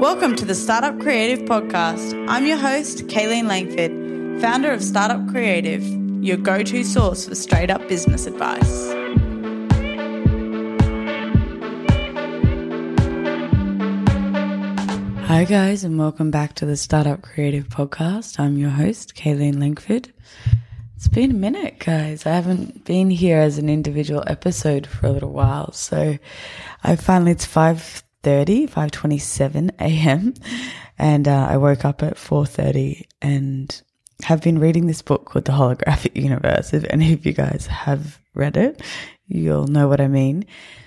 Welcome to the Startup Creative Podcast. I'm your host, Kayleen Langford, founder of Startup Creative, your go to source for straight up business advice. Hi, guys, and welcome back to the Startup Creative Podcast. I'm your host, Kayleen Langford. It's been a minute, guys. I haven't been here as an individual episode for a little while. So I finally, it's 5.30, 5.27 a.m. And uh, I woke up at 4.30 and have been reading this book called The Holographic Universe. If any of you guys have read it, you'll know what I mean.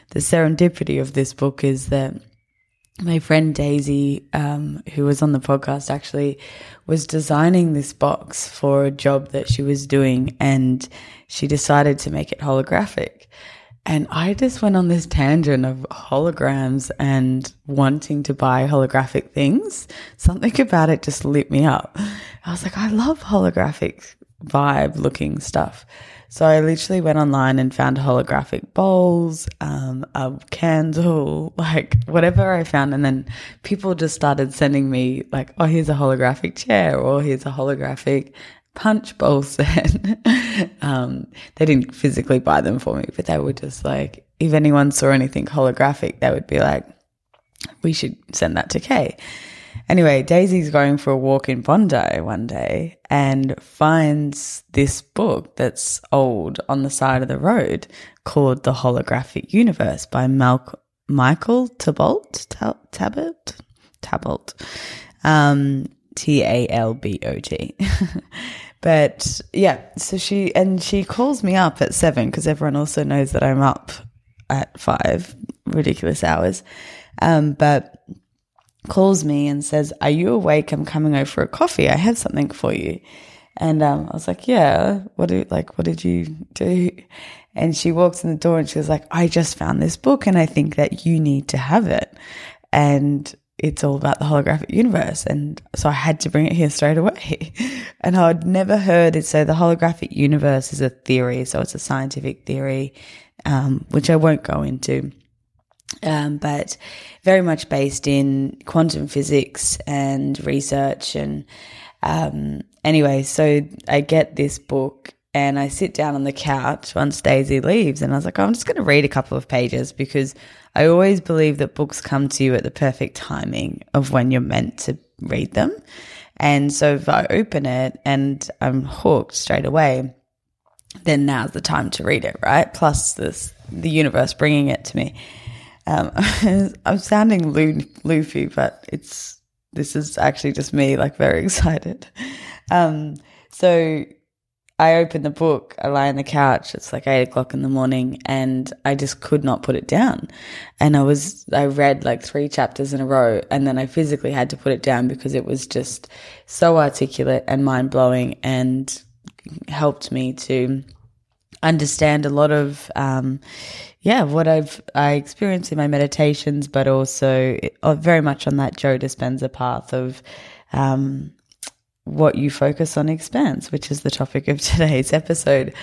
The serendipity of this book is that my friend Daisy, um, who was on the podcast, actually was designing this box for a job that she was doing, and she decided to make it holographic. And I just went on this tangent of holograms and wanting to buy holographic things. Something about it just lit me up. I was like, I love holographic vibe looking stuff. So I literally went online and found holographic bowls, um, a candle, like whatever I found. And then people just started sending me like, oh, here's a holographic chair or here's a holographic punch bowl set. um, they didn't physically buy them for me, but they were just like, if anyone saw anything holographic, they would be like, we should send that to Kay. Anyway, Daisy's going for a walk in Bondi one day and finds this book that's old on the side of the road called The Holographic Universe by Mal- Michael Talbot, Tabot, Tabot, um, T A L B O T. but yeah, so she, and she calls me up at seven because everyone also knows that I'm up at five, ridiculous hours. Um, but calls me and says, Are you awake? I'm coming over for a coffee. I have something for you. And um, I was like, Yeah, what did like what did you do? And she walks in the door and she was like, I just found this book and I think that you need to have it. And it's all about the holographic universe. And so I had to bring it here straight away. and I'd never heard it. So the holographic universe is a theory. So it's a scientific theory, um, which I won't go into um, but very much based in quantum physics and research. And um, anyway, so I get this book and I sit down on the couch once Daisy leaves, and I was like, oh, I'm just going to read a couple of pages because I always believe that books come to you at the perfect timing of when you're meant to read them. And so if I open it and I'm hooked straight away, then now's the time to read it, right? Plus this, the universe bringing it to me. Um, I'm sounding loo- loofy, but it's this is actually just me, like very excited. Um, so I open the book, I lie on the couch. It's like eight o'clock in the morning, and I just could not put it down. And I was, I read like three chapters in a row, and then I physically had to put it down because it was just so articulate and mind blowing, and helped me to understand a lot of um, yeah, what I've I experienced in my meditations, but also uh, very much on that Joe Dispenza path of um, what you focus on expands, which is the topic of today's episode.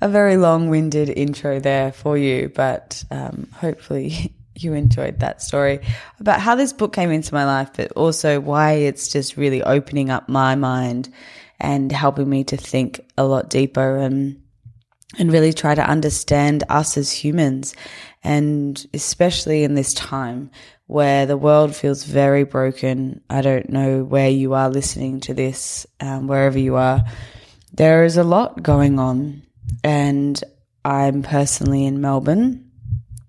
A very long-winded intro there for you, but um, hopefully you enjoyed that story about how this book came into my life, but also why it's just really opening up my mind and helping me to think a lot deeper and and really try to understand us as humans. And especially in this time where the world feels very broken. I don't know where you are listening to this, um, wherever you are. There is a lot going on. And I'm personally in Melbourne,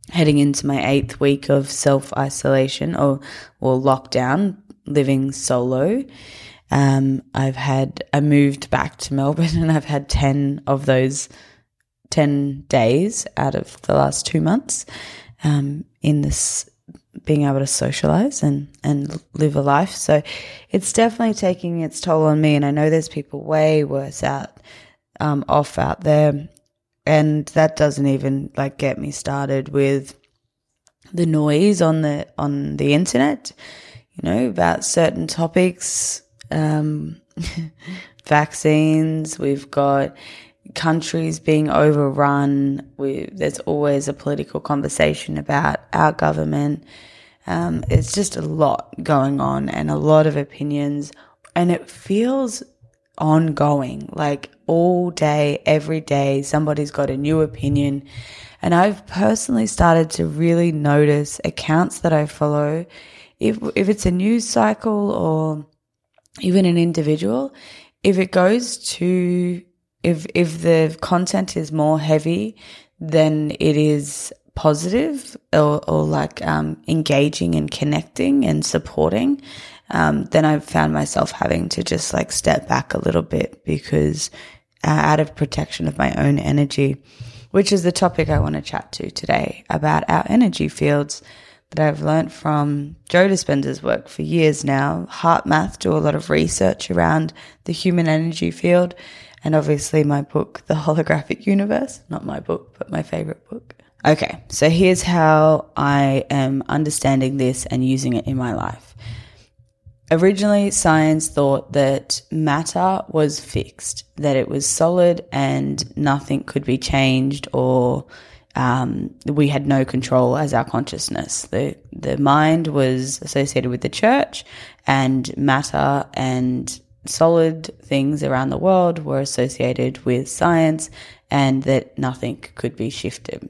heading into my eighth week of self isolation or, or lockdown, living solo. Um, I've had, I moved back to Melbourne and I've had 10 of those 10 days out of the last two months um, in this being able to socialize and, and live a life. So it's definitely taking its toll on me. And I know there's people way worse out, um, off out there. And that doesn't even like get me started with the noise on the, on the internet, you know, about certain topics, um, vaccines. We've got, countries being overrun. We, there's always a political conversation about our government. Um, it's just a lot going on and a lot of opinions, and it feels ongoing. Like all day, every day, somebody's got a new opinion. And I've personally started to really notice accounts that I follow. If, if it's a news cycle or even an individual, if it goes to, if, if the content is more heavy, then it is positive or, or like um, engaging and connecting and supporting, um, then I've found myself having to just like step back a little bit because uh, out of protection of my own energy, which is the topic I want to chat to today about our energy fields that I've learned from Joe Dispenza's work for years now. HeartMath do a lot of research around the human energy field. And obviously my book, The Holographic Universe, not my book, but my favorite book. Okay. So here's how I am understanding this and using it in my life. Originally, science thought that matter was fixed, that it was solid and nothing could be changed or um, we had no control as our consciousness. The, the mind was associated with the church and matter and solid things around the world were associated with science and that nothing could be shifted.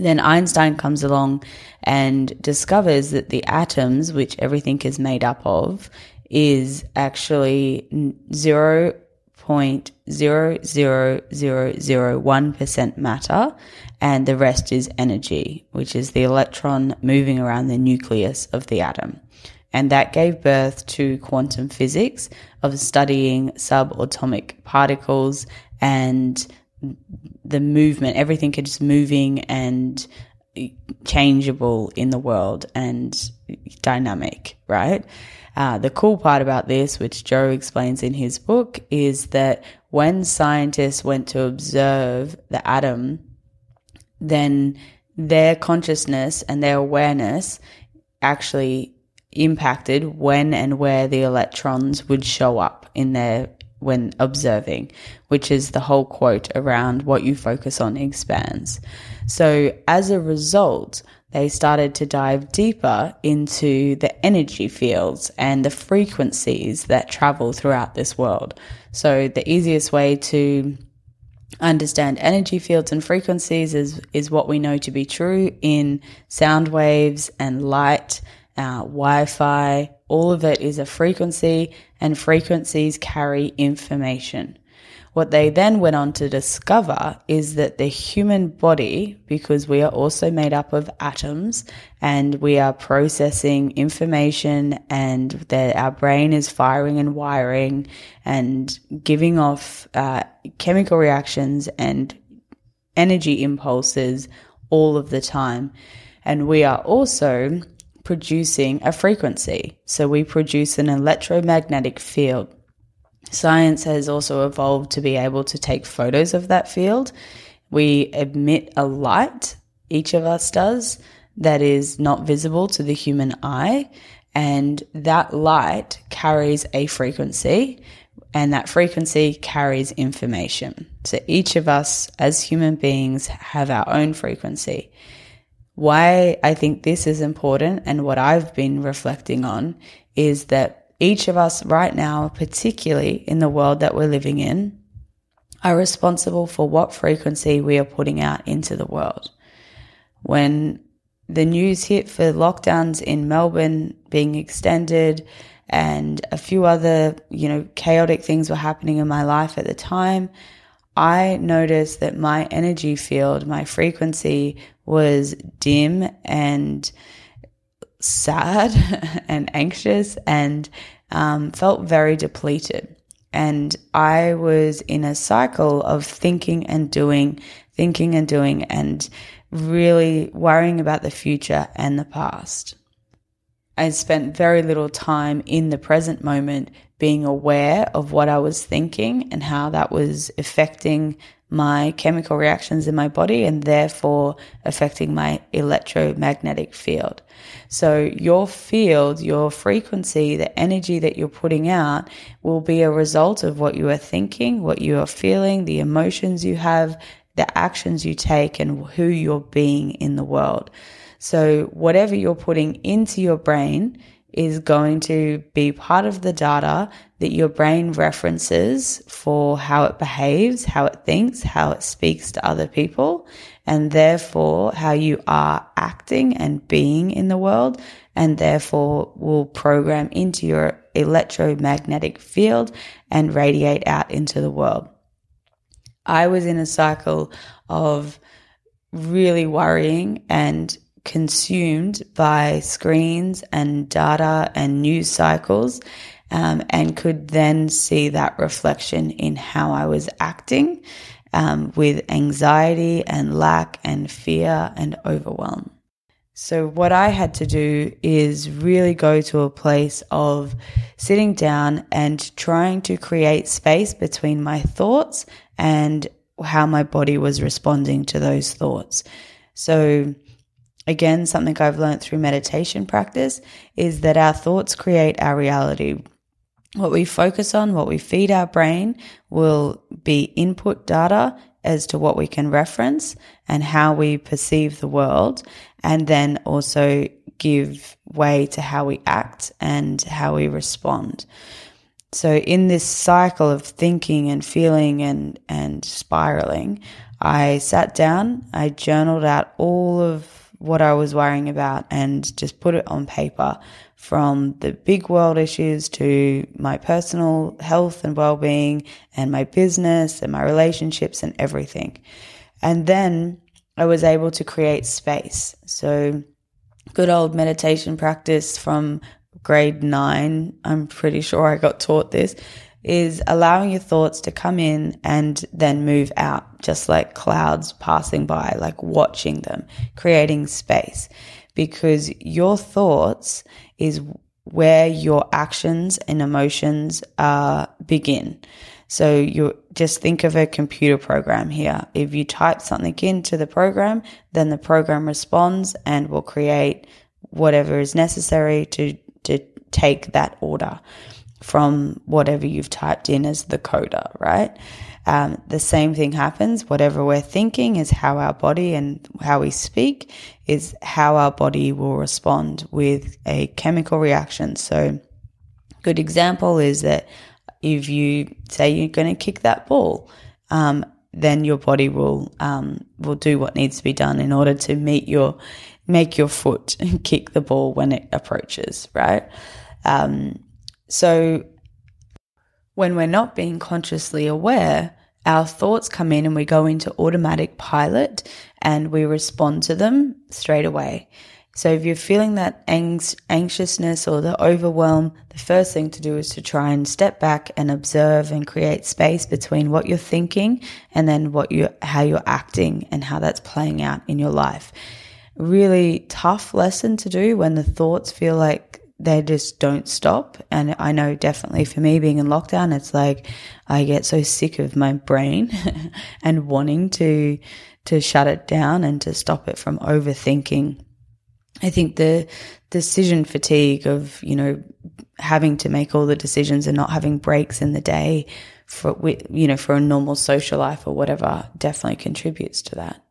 Then Einstein comes along and discovers that the atoms, which everything is made up of, is actually 0.00001% matter, and the rest is energy, which is the electron moving around the nucleus of the atom. And that gave birth to quantum physics of studying subatomic particles and the movement, everything is moving and changeable in the world and dynamic, right? Uh, the cool part about this, which Joe explains in his book, is that when scientists went to observe the atom, then their consciousness and their awareness actually impacted when and where the electrons would show up in their when observing, which is the whole quote around what you focus on expands. So as a result, they started to dive deeper into the energy fields and the frequencies that travel throughout this world. So the easiest way to understand energy fields and frequencies is, is what we know to be true in sound waves and light, uh, Wi-Fi, all of it is a frequency and frequencies carry information. What they then went on to discover is that the human body, because we are also made up of atoms and we are processing information and that our brain is firing and wiring and giving off uh, chemical reactions and energy impulses all of the time. And we are also producing a frequency. So we produce an electromagnetic field. Science has also evolved to be able to take photos of that field. We emit a light, each of us does, that is not visible to the human eye. And that light carries a frequency, and that frequency carries information. So each of us as human beings have our own frequency. Why I think this is important and what I've been reflecting on is that each of us right now, particularly in the world that we're living in, are responsible for what frequency we are putting out into the world. When the news hit for lockdowns in Melbourne being extended and a few other, you know, chaotic things were happening in my life at the time, I noticed that my energy field, my frequency was dim and sad and anxious and um, felt very depleted. And I was in a cycle of thinking and doing, thinking and doing, and really worrying about the future and the past. I spent very little time in the present moment being aware of what I was thinking and how that was affecting my chemical reactions in my body and therefore affecting my electromagnetic field. So your field, your frequency, the energy that you're putting out will be a result of what you are thinking, what you are feeling, the emotions you have, the actions you take and who you're being in the world. So whatever you're putting into your brain is going to be part of the data that your brain references for how it behaves, how it thinks, how it speaks to other people, and therefore how you are acting and being in the world, and therefore will program into your electromagnetic field and radiate out into the world. I was in a cycle of really worrying and consumed by screens and data and news cycles um, and could then see that reflection in how I was acting um, with anxiety and lack and fear and overwhelm. So, what I had to do is really go to a place of sitting down and trying to create space between my thoughts and how my body was responding to those thoughts. So, again, something I've learned through meditation practice is that our thoughts create our reality. What we focus on, what we feed our brain will be input data as to what we can reference and how we perceive the world, and then also give way to how we act and how we respond. So in this cycle of thinking and feeling and, and spiraling, I sat down, I journaled out all of what I was worrying about and just put it on paper from the big world issues to my personal health and well-being and my business and my relationships and everything. And then I was able to create space. So good old meditation practice from grade nine, I'm pretty sure I got taught this, is allowing your thoughts to come in and then move out, just like clouds passing by, like watching them, creating space. Because your thoughts is where your actions and emotions uh, begin. So you just think of a computer program here. If you type something into the program, then the program responds and will create whatever is necessary to to take that order from whatever you've typed in as the coder, right? Um, the same thing happens. Whatever we're thinking is how our body and how we speak is how our body will respond with a chemical reaction. So, good example is that if you say you're going to kick that ball, um, then your body will um, will do what needs to be done in order to meet your make your foot kick the ball when it approaches, right? Um, so when we're not being consciously aware, our thoughts come in and we go into automatic pilot and we respond to them straight away. So if you're feeling that anxiousness or the overwhelm, the first thing to do is to try and step back and observe and create space between what you're thinking and then what you how you're acting and how that's playing out in your life. Really tough lesson to do when the thoughts feel like they just don't stop. And I know definitely for me being in lockdown, it's like I get so sick of my brain and wanting to, to shut it down and to stop it from overthinking. I think the decision fatigue of, you know, having to make all the decisions and not having breaks in the day for, you know, for a normal social life or whatever definitely contributes to that.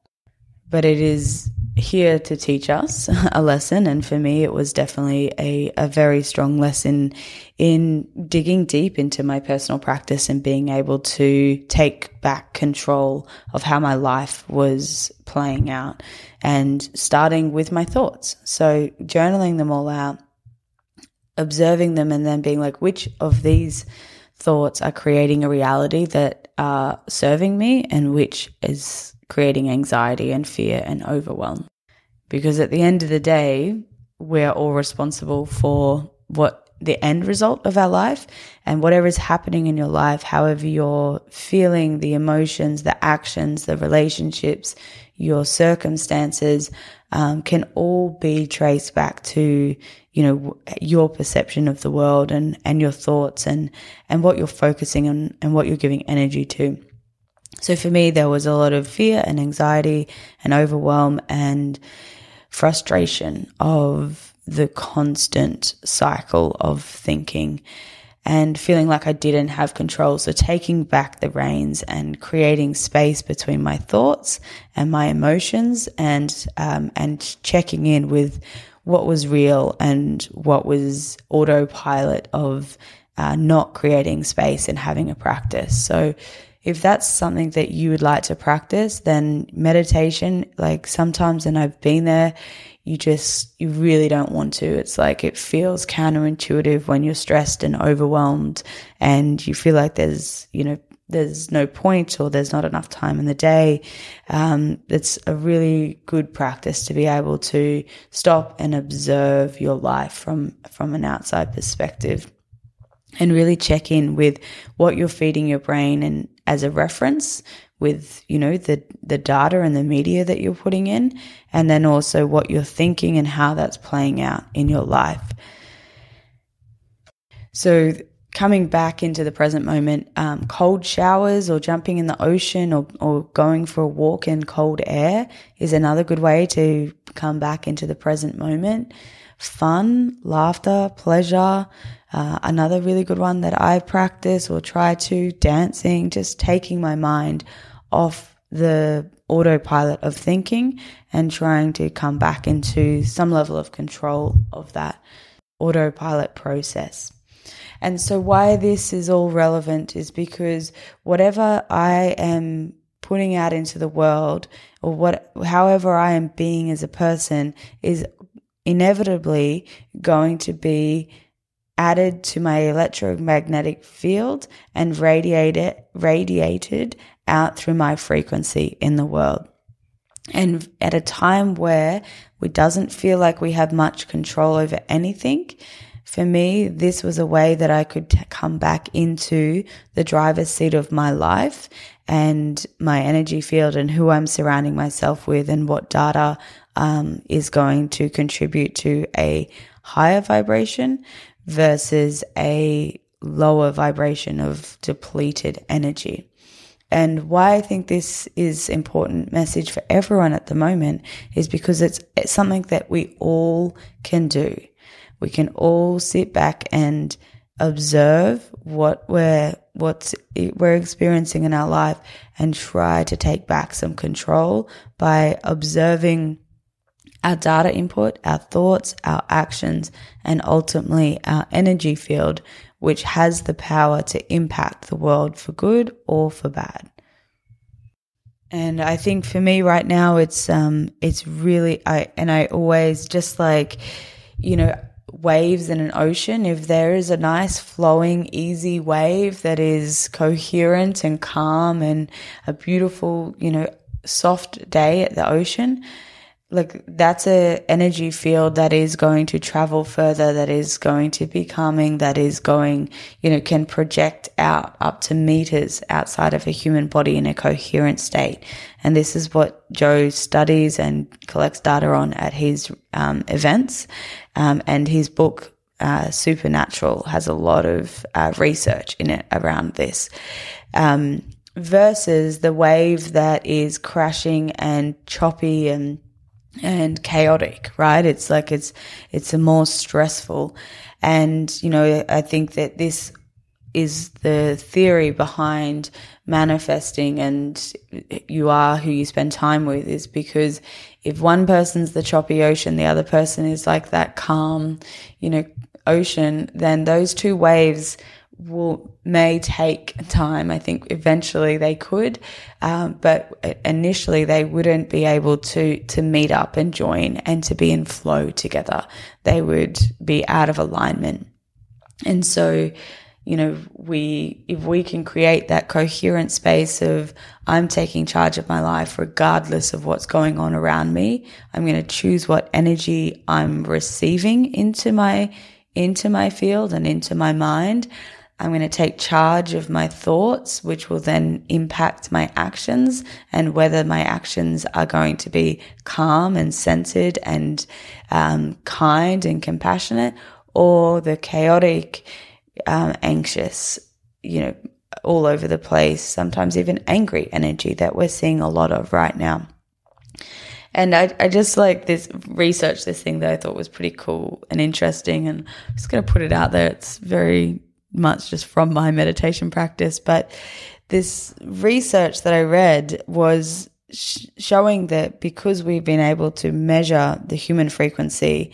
But it is here to teach us a lesson. And for me, it was definitely a, a very strong lesson in digging deep into my personal practice and being able to take back control of how my life was playing out and starting with my thoughts. So journaling them all out, observing them and then being like, which of these thoughts are creating a reality that are serving me and which is creating anxiety and fear and overwhelm. Because at the end of the day, we're all responsible for what the end result of our life and whatever is happening in your life, however you're feeling, the emotions, the actions, the relationships, your circumstances, um, can all be traced back to, you know, your perception of the world and, and your thoughts and, and what you're focusing on and what you're giving energy to. So for me, there was a lot of fear and anxiety and overwhelm and frustration of the constant cycle of thinking. and feeling like I didn't have control. So taking back the reins and creating space between my thoughts and my emotions and, um, and checking in with what was real and what was autopilot of uh, not creating space and having a practice. So if that's something that you would like to practice, then meditation, like sometimes, and I've been there, you just, you really don't want to. It's like it feels counterintuitive when you're stressed and overwhelmed and you feel like there's, you know, there's no point or there's not enough time in the day. Um, it's a really good practice to be able to stop and observe your life from, from an outside perspective and really check in with what you're feeding your brain and as a reference with you know the the data and the media that you're putting in and then also what you're thinking and how that's playing out in your life. So coming back into the present moment um, cold showers or jumping in the ocean or, or going for a walk in cold air is another good way to come back into the present moment. Fun laughter pleasure uh, another really good one that I practice or try to dancing, just taking my mind off the autopilot of thinking and trying to come back into some level of control of that autopilot process. And so why this is all relevant is because whatever I am putting out into the world or what however I am being as a person is inevitably going to be added to my electromagnetic field and radiated, radiated out through my frequency in the world. And at a time where we doesn't feel like we have much control over anything, for me, this was a way that I could t- come back into the driver's seat of my life and my energy field and who I'm surrounding myself with and what data um, is going to contribute to a higher vibration versus a lower vibration of depleted energy. And why I think this is important message for everyone at the moment is because it's, it's something that we all can do. We can all sit back and observe what we're what we're experiencing in our life and try to take back some control by observing our data input, our thoughts, our actions, and ultimately our energy field, which has the power to impact the world for good or for bad. And I think for me right now, it's, um, it's really, I, and I always just like, you know, waves in an ocean, if there is a nice flowing, easy wave that is coherent and calm and a beautiful, you know, soft day at the ocean, like that's a energy field that is going to travel further that is going to be calming that is going you know can project out up to meters outside of a human body in a coherent state. And this is what joe studies and collects data on at his um, events. Um, and his book uh, supernatural has a lot of uh, research in it around this. Um, versus the wave that is crashing and choppy and and chaotic, right? It's like it's, it's a more stressful. And, you know, I think that this is the theory behind manifesting and you are who you spend time with is because if one person's the choppy ocean, the other person is like that calm, you know, ocean, then those two waves will may take time. I think eventually they could, um, but initially they wouldn't be able to to meet up and join and to be in flow together. They would be out of alignment, and so you know we if we can create that coherent space of I'm taking charge of my life regardless of what's going on around me. I'm going to choose what energy I'm receiving into my into my field and into my mind I'm going to take charge of my thoughts, which will then impact my actions and whether my actions are going to be calm and centered and um, kind and compassionate or the chaotic, um, anxious, you know, all over the place, sometimes even angry energy that we're seeing a lot of right now. And I, I just like this research this thing that I thought was pretty cool and interesting. And I'm just going to put it out there. It's very much just from my meditation practice, but this research that I read was sh- showing that because we've been able to measure the human frequency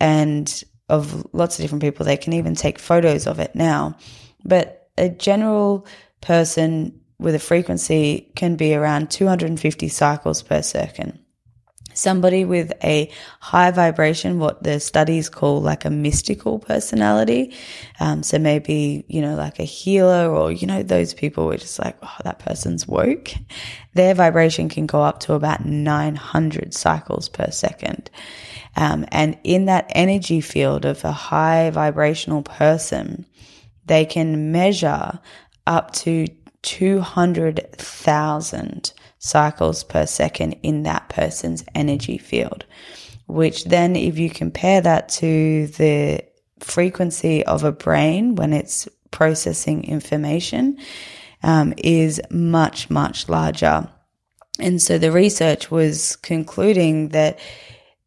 and of lots of different people, they can even take photos of it now. But a general person with a frequency can be around 250 cycles per second somebody with a high vibration, what the studies call like a mystical personality. Um, so maybe, you know, like a healer or, you know, those people are just like, oh, that person's woke. Their vibration can go up to about 900 cycles per second. Um, and in that energy field of a high vibrational person, they can measure up to 200,000 cycles per second in that person's energy field. Which then, if you compare that to the frequency of a brain when it's processing information, um, is much, much larger. And so the research was concluding that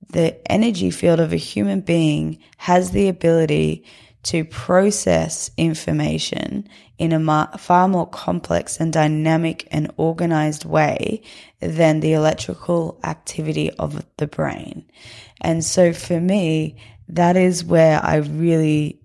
the energy field of a human being has the ability to process information in a far more complex and dynamic and organized way than the electrical activity of the brain. And so for me, that is where I really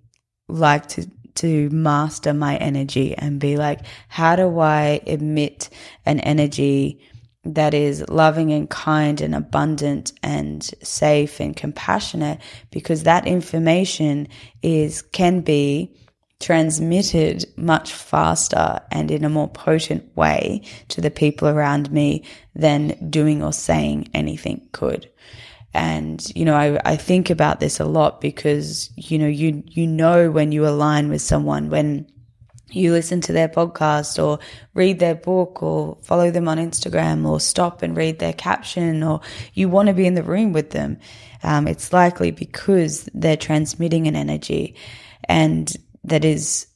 like to to master my energy and be like, how do I emit an energy that is loving and kind and abundant and safe and compassionate? Because that information is, can be transmitted much faster and in a more potent way to the people around me than doing or saying anything could. And, you know, I, I think about this a lot because, you know, you, you know, when you align with someone, when you listen to their podcast or read their book or follow them on Instagram or stop and read their caption or you want to be in the room with them. Um, it's likely because they're transmitting an energy. And that is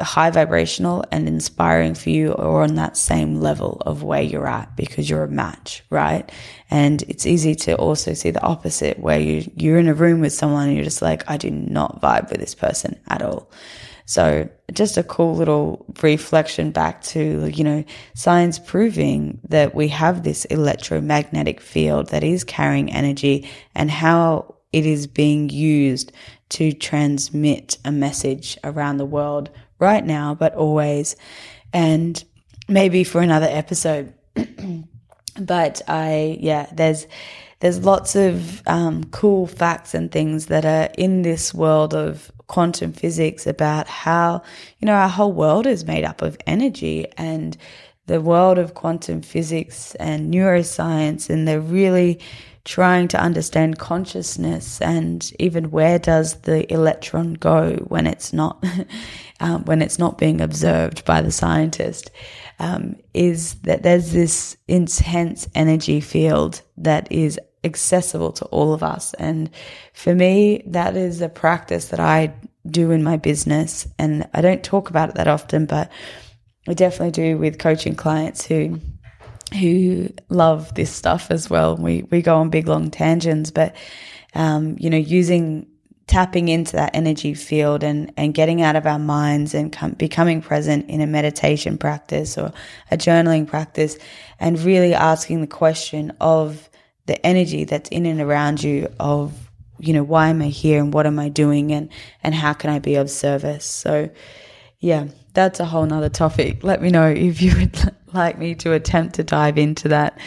high vibrational and inspiring for you or on that same level of where you're at because you're a match, right? And it's easy to also see the opposite where you, you're in a room with someone and you're just like, I do not vibe with this person at all. So just a cool little reflection back to, you know, science proving that we have this electromagnetic field that is carrying energy and how it is being used to transmit a message around the world right now, but always. And maybe for another episode. but I, yeah, there's, there's lots of um, cool facts and things that are in this world of quantum physics about how, you know, our whole world is made up of energy and the world of quantum physics and neuroscience. And they're really trying to understand consciousness and even where does the electron go when it's not um, when it's not being observed by the scientist um, is that there's this intense energy field that is accessible to all of us and for me that is a practice that I do in my business and I don't talk about it that often but I definitely do with coaching clients who who love this stuff as well. We we go on big long tangents, but um, you know, using tapping into that energy field and and getting out of our minds and com- becoming present in a meditation practice or a journaling practice, and really asking the question of the energy that's in and around you of you know why am I here and what am I doing and and how can I be of service. So yeah, that's a whole nother topic. Let me know if you would like me to attempt to dive into that,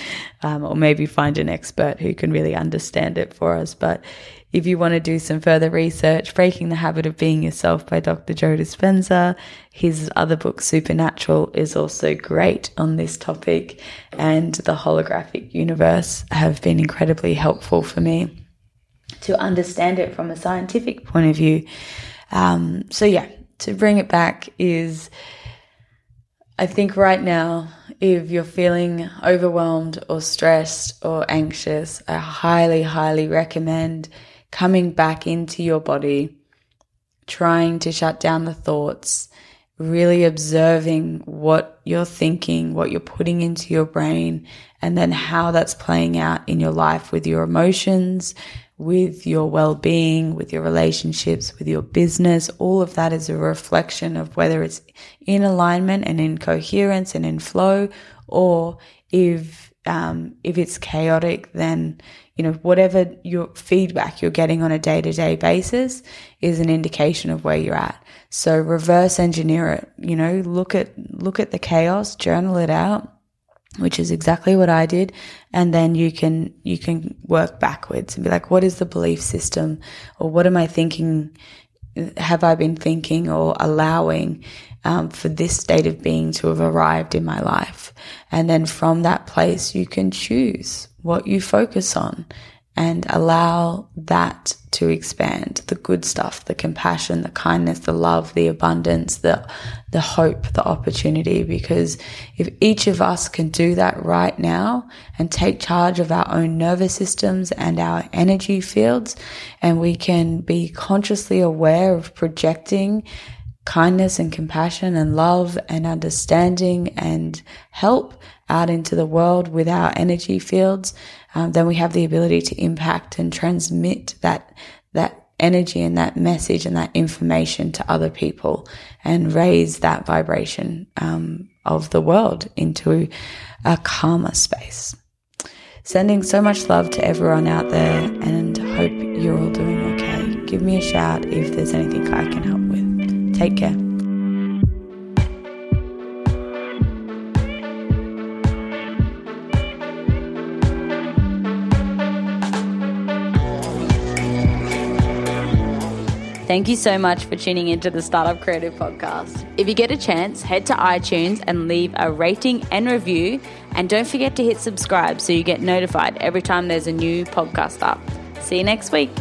um, or maybe find an expert who can really understand it for us. But if you want to do some further research, Breaking the Habit of Being Yourself by Dr. Joe Dispenza, his other book, Supernatural, is also great on this topic, and the holographic universe have been incredibly helpful for me to understand it from a scientific point of view. Um, so, yeah, to bring it back is I think right now, if you're feeling overwhelmed or stressed or anxious, I highly, highly recommend coming back into your body, trying to shut down the thoughts, really observing what you're thinking, what you're putting into your brain, and then how that's playing out in your life with your emotions, with your well being, with your relationships, with your business. All of that is a reflection of whether it's in alignment and in coherence and in flow, or if, um, if it's chaotic, then, you know, whatever your feedback you're getting on a day to day basis is an indication of where you're at. So reverse engineer it, you know, look at, look at the chaos, journal it out which is exactly what I did. And then you can, you can work backwards and be like, what is the belief system or what am I thinking? Have I been thinking or allowing um, for this state of being to have arrived in my life? And then from that place, you can choose what you focus on and allow that to expand the good stuff, the compassion, the kindness, the love, the abundance, the, the hope, the opportunity. Because if each of us can do that right now and take charge of our own nervous systems and our energy fields, and we can be consciously aware of projecting kindness and compassion and love and understanding and help out into the world with our energy fields, um, then we have the ability to impact and transmit that that energy and that message and that information to other people and raise that vibration um, of the world into a calmer space. Sending so much love to everyone out there and hope you're all doing okay. Give me a shout if there's anything I can help with. Take care. Thank you so much for tuning into the Startup Creative Podcast. If you get a chance, head to iTunes and leave a rating and review. And don't forget to hit subscribe so you get notified every time there's a new podcast up. See you next week.